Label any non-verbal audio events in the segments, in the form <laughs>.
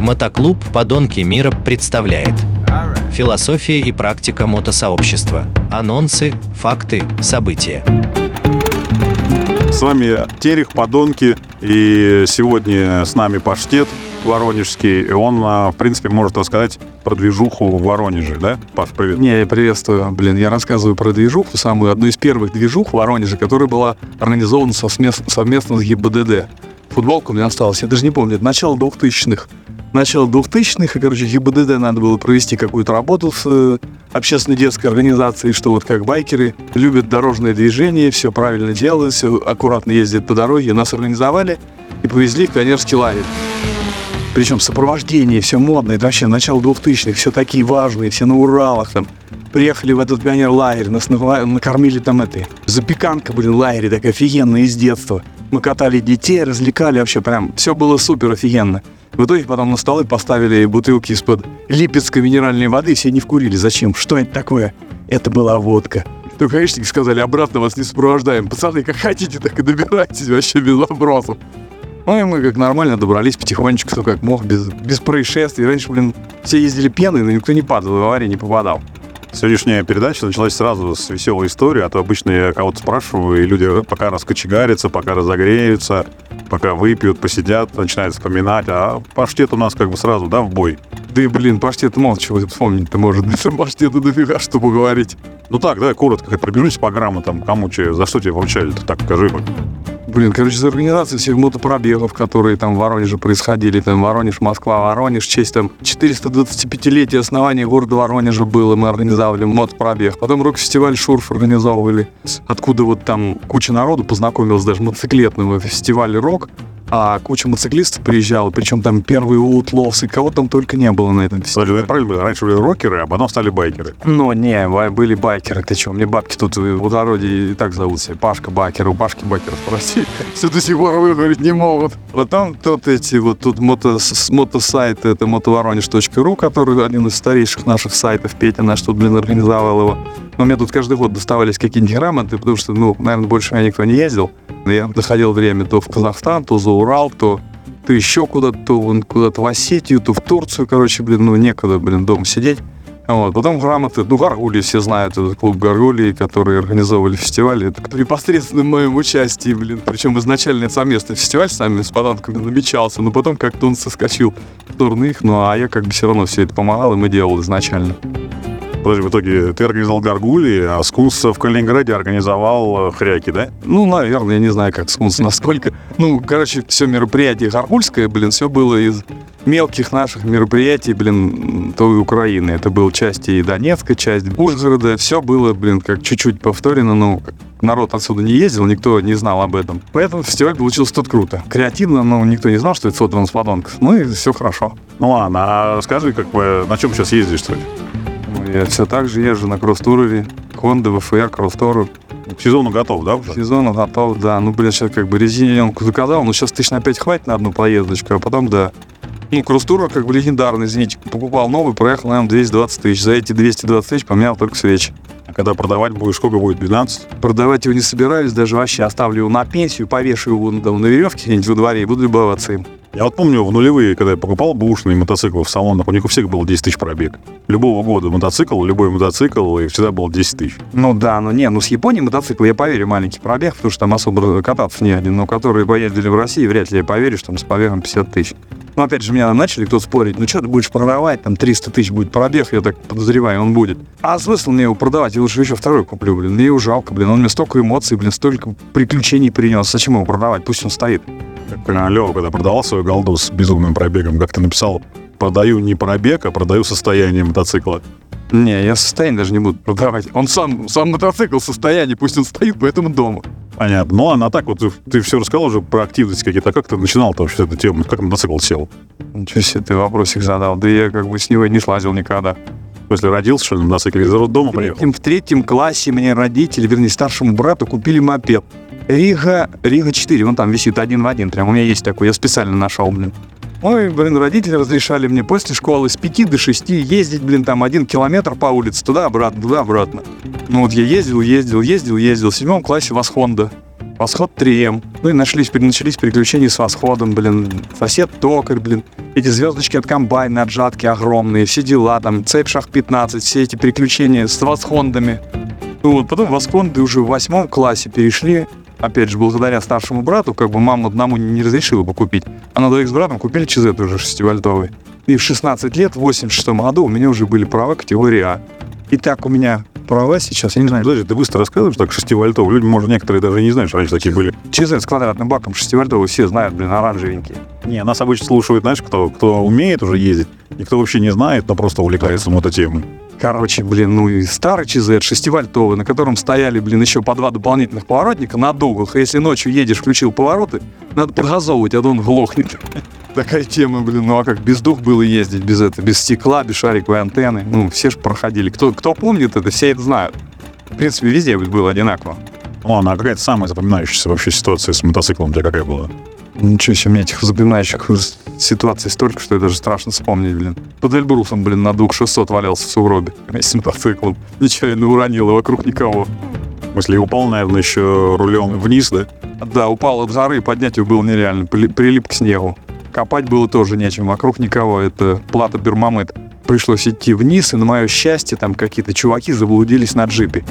Мотоклуб «Подонки мира» представляет Философия и практика мотосообщества. Анонсы, факты, события. С вами Терех, Подонки, и сегодня с нами Паштет Воронежский, и он, а, в принципе, может рассказать про движуху в Воронеже, да? Паш, привет. Не, я приветствую. Блин, я рассказываю про движуху, самую одну из первых движух в Воронеже, которая была организована совместно, совместно с ГИБДД. Футболка у меня осталась, я даже не помню, это начало 2000-х. Начало 2000-х, и, короче, ГИБДД надо было провести какую-то работу с э, общественной детской организацией, что вот как байкеры любят дорожное движение, все правильно делают, все аккуратно ездят по дороге. Нас организовали и повезли в пионерский лагерь. Причем сопровождение, все модное, это вообще начало 2000-х, все такие важные, все на Уралах там. Приехали в этот пионер-лагерь, нас накормили там этой запеканка, блин, лагерь так офигенная из детства. Мы катали детей, развлекали вообще прям, все было супер офигенно. В итоге потом на столы поставили бутылки из-под липецкой минеральной воды, все не вкурили. Зачем? Что это такое? Это была водка. Только гаишники сказали, обратно вас не сопровождаем. Пацаны, как хотите, так и добирайтесь вообще без вопросов. Ну и мы как нормально добрались потихонечку, кто как мог, без, без происшествий. Раньше, блин, все ездили пеной, но никто не падал, в аварии не попадал. Сегодняшняя передача началась сразу с веселой истории, а то обычно я кого-то спрашиваю, и люди пока раскочегарятся, пока разогреются, пока выпьют, посидят, начинают вспоминать, а паштет у нас как бы сразу, да, в бой. Да и, блин, паштет мало чего вспомнить-то может. <laughs> Это паштету дофига, что поговорить. Ну так, да, коротко, как пробежись по граммам, кому че, за что тебе вручали так скажи. Блин, короче, за организацию всех мотопробегов, которые там в Воронеже происходили, там Воронеж, Москва, Воронеж, честь там 425-летия основания города Воронежа было, мы организовали мотопробег. Потом рок-фестиваль Шурф организовывали, откуда вот там куча народу познакомилась даже мотоциклетного фестиваля рок, а куча мотоциклистов приезжала, причем там первые Утловс, и кого там только не было на этом фестивале. Правильно, раньше были рокеры, а потом стали байкеры. Ну, не, были байкеры, ты чё, мне бабки тут в водороде и так зовут себя, Пашка Байкер, у Пашки Байкера спроси, <laughs> все до сих пор выговорить не могут. Потом тут эти, вот тут мото, мотосайт, это мотоворонеж.ру, который один из старейших наших сайтов, Петя наш тут, блин, организовал его. Но мне тут каждый год доставались какие-нибудь грамоты, потому что, ну, наверное, больше меня никто не ездил. Я доходил время то в Казахстан, то за Урал, то, то еще куда-то, то вон куда-то в Осетию, то в Турцию, короче, блин, ну, некогда, блин, дома сидеть. Вот. Потом грамоты, ну, Гаргулии все знают, этот клуб Гаргулии, который организовывали фестиваль. Это при посредственном моем участии, блин. Причем изначально совместный фестиваль с нами, с поданками намечался, но потом как-то он соскочил в их, ну, а я как бы все равно все это помогал, и мы делал изначально. Подожди, в итоге ты организовал Гаргули, а Скунс в Калининграде организовал э, Хряки, да? Ну, наверное, я не знаю, как скунс, <laughs> насколько. Ну, короче, все мероприятие Гаргульское, блин, все было из мелких наших мероприятий, блин, той Украины. Это был часть и Донецка, часть Ужгорода. Все было, блин, как чуть-чуть повторено, но народ отсюда не ездил, никто не знал об этом. Поэтому фестиваль получился тут круто. Креативно, но никто не знал, что это сотран с подонков. Ну и все хорошо. Ну ладно, а скажи, как бы, на чем сейчас ездишь-то? Ну, Я все так же езжу на кросс-турере. Honda, VFR, кросс-турер. К сезону готов, да, уже? К сезону готов, да. Ну, блин, сейчас как бы резиненку заказал, ну, сейчас тысяч на 5 хватит на одну поездочку, а потом, да. Ну, кросс-тур как бы легендарный, извините. Покупал новый, проехал, наверное, 220 тысяч. За эти 220 тысяч поменял только свечи. А когда продавать будешь, сколько будет? 12? Продавать его не собираюсь, даже вообще оставлю его на пенсию, повешу его там, на веревке где-нибудь во дворе и буду любоваться им. Я вот помню, в нулевые, когда я покупал бушные мотоциклы в салонах, у них у всех было 10 тысяч пробег. Любого года мотоцикл, любой мотоцикл, и всегда было 10 тысяч. Ну да, ну не, ну с Японии мотоцикл, я поверю, маленький пробег, потому что там особо кататься не один, но которые поездили в России, вряд ли я поверю, что там с пробегом 50 тысяч. Ну, опять же, меня начали кто спорить, ну что ты будешь продавать, там 300 тысяч будет пробег, я так подозреваю, он будет. А смысл мне его продавать, я лучше еще второй куплю, блин, мне его жалко, блин, он мне столько эмоций, блин, столько приключений принес, зачем его продавать, пусть он стоит. Как Лева, когда продавал свою голду с безумным пробегом, как ты написал, продаю не пробег, а продаю состояние мотоцикла. Не, я состояние даже не буду продавать. Он сам, сам мотоцикл в состоянии, пусть он стоит, поэтому дома. Понятно. Ну, а так вот, ты, ты все рассказал уже про активности какие-то. А как ты начинал-то вообще эту тему? Как мотоцикл сел? Ничего себе ты вопросик задал. Да я как бы с него и не слазил никогда. Смысле, родился, что ли, на мотоцикле? Из роддома В приехал? третьем, в третьем классе мне родители, вернее, старшему брату купили мопед. Рига, Рига 4, он там висит один в один, прям у меня есть такой, я специально нашел, блин. Ой, блин, родители разрешали мне после школы с 5 до 6 ездить, блин, там один километр по улице, туда-обратно, туда-обратно. Ну вот я ездил, ездил, ездил, ездил. В седьмом классе вас Honda. Восход 3М. Ну и нашлись, начались приключения с восходом, блин. Сосед токарь, блин. Эти звездочки от комбайна, отжатки огромные, все дела, там, цепь шах 15, все эти приключения с восхондами. Ну вот, потом восхонды уже в восьмом классе перешли. Опять же, благодаря старшему брату, как бы мама одному не разрешила бы купить. А на двоих с братом купили ЧЗ уже 6-вольтовый. И в 16 лет, в 86 году, у меня уже были права категории А. И так у меня права сейчас, я не знаю, Подожди, ты быстро рассказываешь, так 6 вольтов. Люди, может, некоторые даже не знают, что раньше такие были. ЧЗ с квадратным баком 6-вольтовый все знают, блин, оранжевенькие. Не, нас обычно слушают, знаешь, кто, кто умеет уже ездить, и кто вообще не знает, но просто увлекается мототемой. Короче, блин, ну и старый ЧЗ 6-вольтовый, на котором стояли, блин, еще по два дополнительных поворотника на дугах. Если ночью едешь, включил повороты, надо подгазовывать, а то он глохнет. <laughs> Такая тема, блин, ну а как без дух было ездить, без этого, без стекла, без шариковой антенны. Ну, все же проходили. Кто, кто помнит это, все это знают. В принципе, везде было одинаково. Ладно, а какая-то самая запоминающаяся вообще ситуация с мотоциклом тебя какая была? Ничего себе, у меня этих запоминающих ситуаций столько, что это даже страшно вспомнить, блин. Под Эльбрусом, блин, на дух 600 валялся в сугробе вместе с мотоциклом. Нечаянно уронил, и вокруг никого. В смысле, упал, наверное, еще рулем вниз, да? Да, упал от жары, поднять его было нереально, при- прилип к снегу. Копать было тоже нечем, вокруг никого, это плата Бермамет. Пришлось идти вниз, и на мое счастье там какие-то чуваки заблудились на джипе.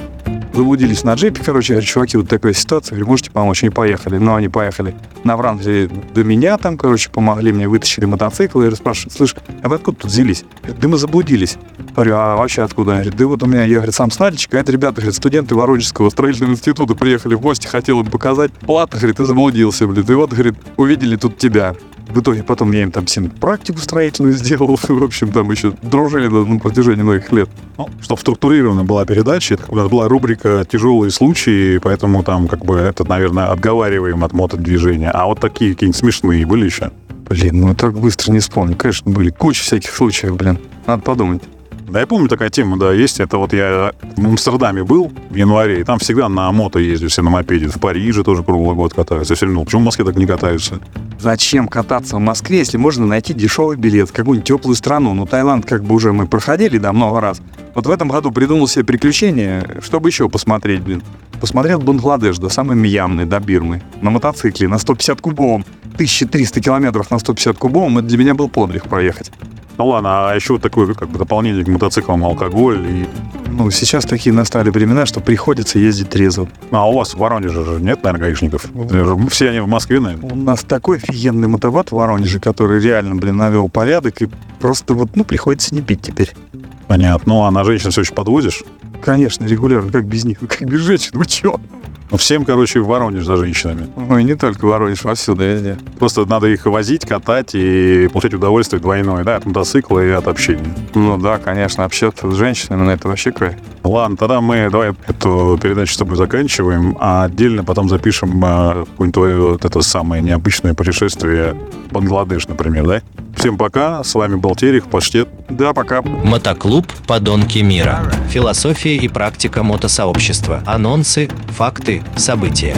Заблудились на джипе, короче, говорят, чуваки, вот такая ситуация, говорю, можете помочь? Они поехали. Ну, они поехали на Врангле до меня там, короче, помогли мне, вытащили мотоцикл. Я спрашиваю, слышь, а вы откуда тут взялись? Да мы заблудились. Говорю, а вообще откуда? Они говорят, да вот у меня, я, говорит, сам с Нальчика, а это ребята, говорит, студенты Воронежского строительного института приехали в гости, хотел им показать. Плата, говорит, ты заблудился, блин. И вот, говорит, увидели тут тебя. В итоге потом я им там всем практику строительную сделал. <laughs> В общем, там еще дружили на протяжении многих лет. Ну, чтобы структурирована была передача, у нас была рубрика «Тяжелые случаи», поэтому там, как бы, это, наверное, отговариваем от мотодвижения. А вот такие какие-нибудь смешные были еще? Блин, ну так быстро не вспомню. Конечно, были куча всяких случаев, блин. Надо подумать. Да, я помню, такая тема, да, есть. Это вот я в Амстердаме был в январе, и там всегда на мото ездят все на мопеде. В Париже тоже круглый год катаются. Все думал, почему в Москве так не катаются? Зачем кататься в Москве, если можно найти дешевый билет в какую-нибудь теплую страну? Ну, Таиланд как бы уже мы проходили, да, много раз. Вот в этом году придумал себе приключение, чтобы еще посмотреть, блин. Посмотрел Бангладеш до самой Мьямны, до Бирмы. На мотоцикле, на 150 кубовом. 1300 километров на 150 кубовом, это для меня был подвиг проехать. Ну ладно, а еще вот такое, как бы, дополнение к мотоциклам алкоголь. И... Ну, сейчас такие настали времена, что приходится ездить трезво. А у вас в Воронеже же нет, наверное, гаишников? Все они в Москве, наверное. У нас такой офигенный мотобат в Воронеже, который реально, блин, навел порядок, и просто вот, ну, приходится не пить теперь. Понятно. Ну, а на женщин все еще подвозишь? Конечно, регулярно, как без них, <laughs> как без женщин, вы чё? Ну, всем, короче, в Воронеж за женщинами. Ну, и не только Воронеж, вовсюду, везде. Просто надо их возить, катать и получать удовольствие двойное, да, от мотоцикла и от общения. Ну да, конечно, общаться с женщинами, ну, это вообще край. Ладно, тогда мы давай эту передачу с тобой заканчиваем, а отдельно потом запишем э, какое-нибудь твое вот это самое необычное путешествие в Бангладеш, например, да? Всем пока, с вами был Терех, Паштет. Да, пока. Мотоклуб «Подонки мира». Философия и практика мотосообщества. Анонсы, факты, события.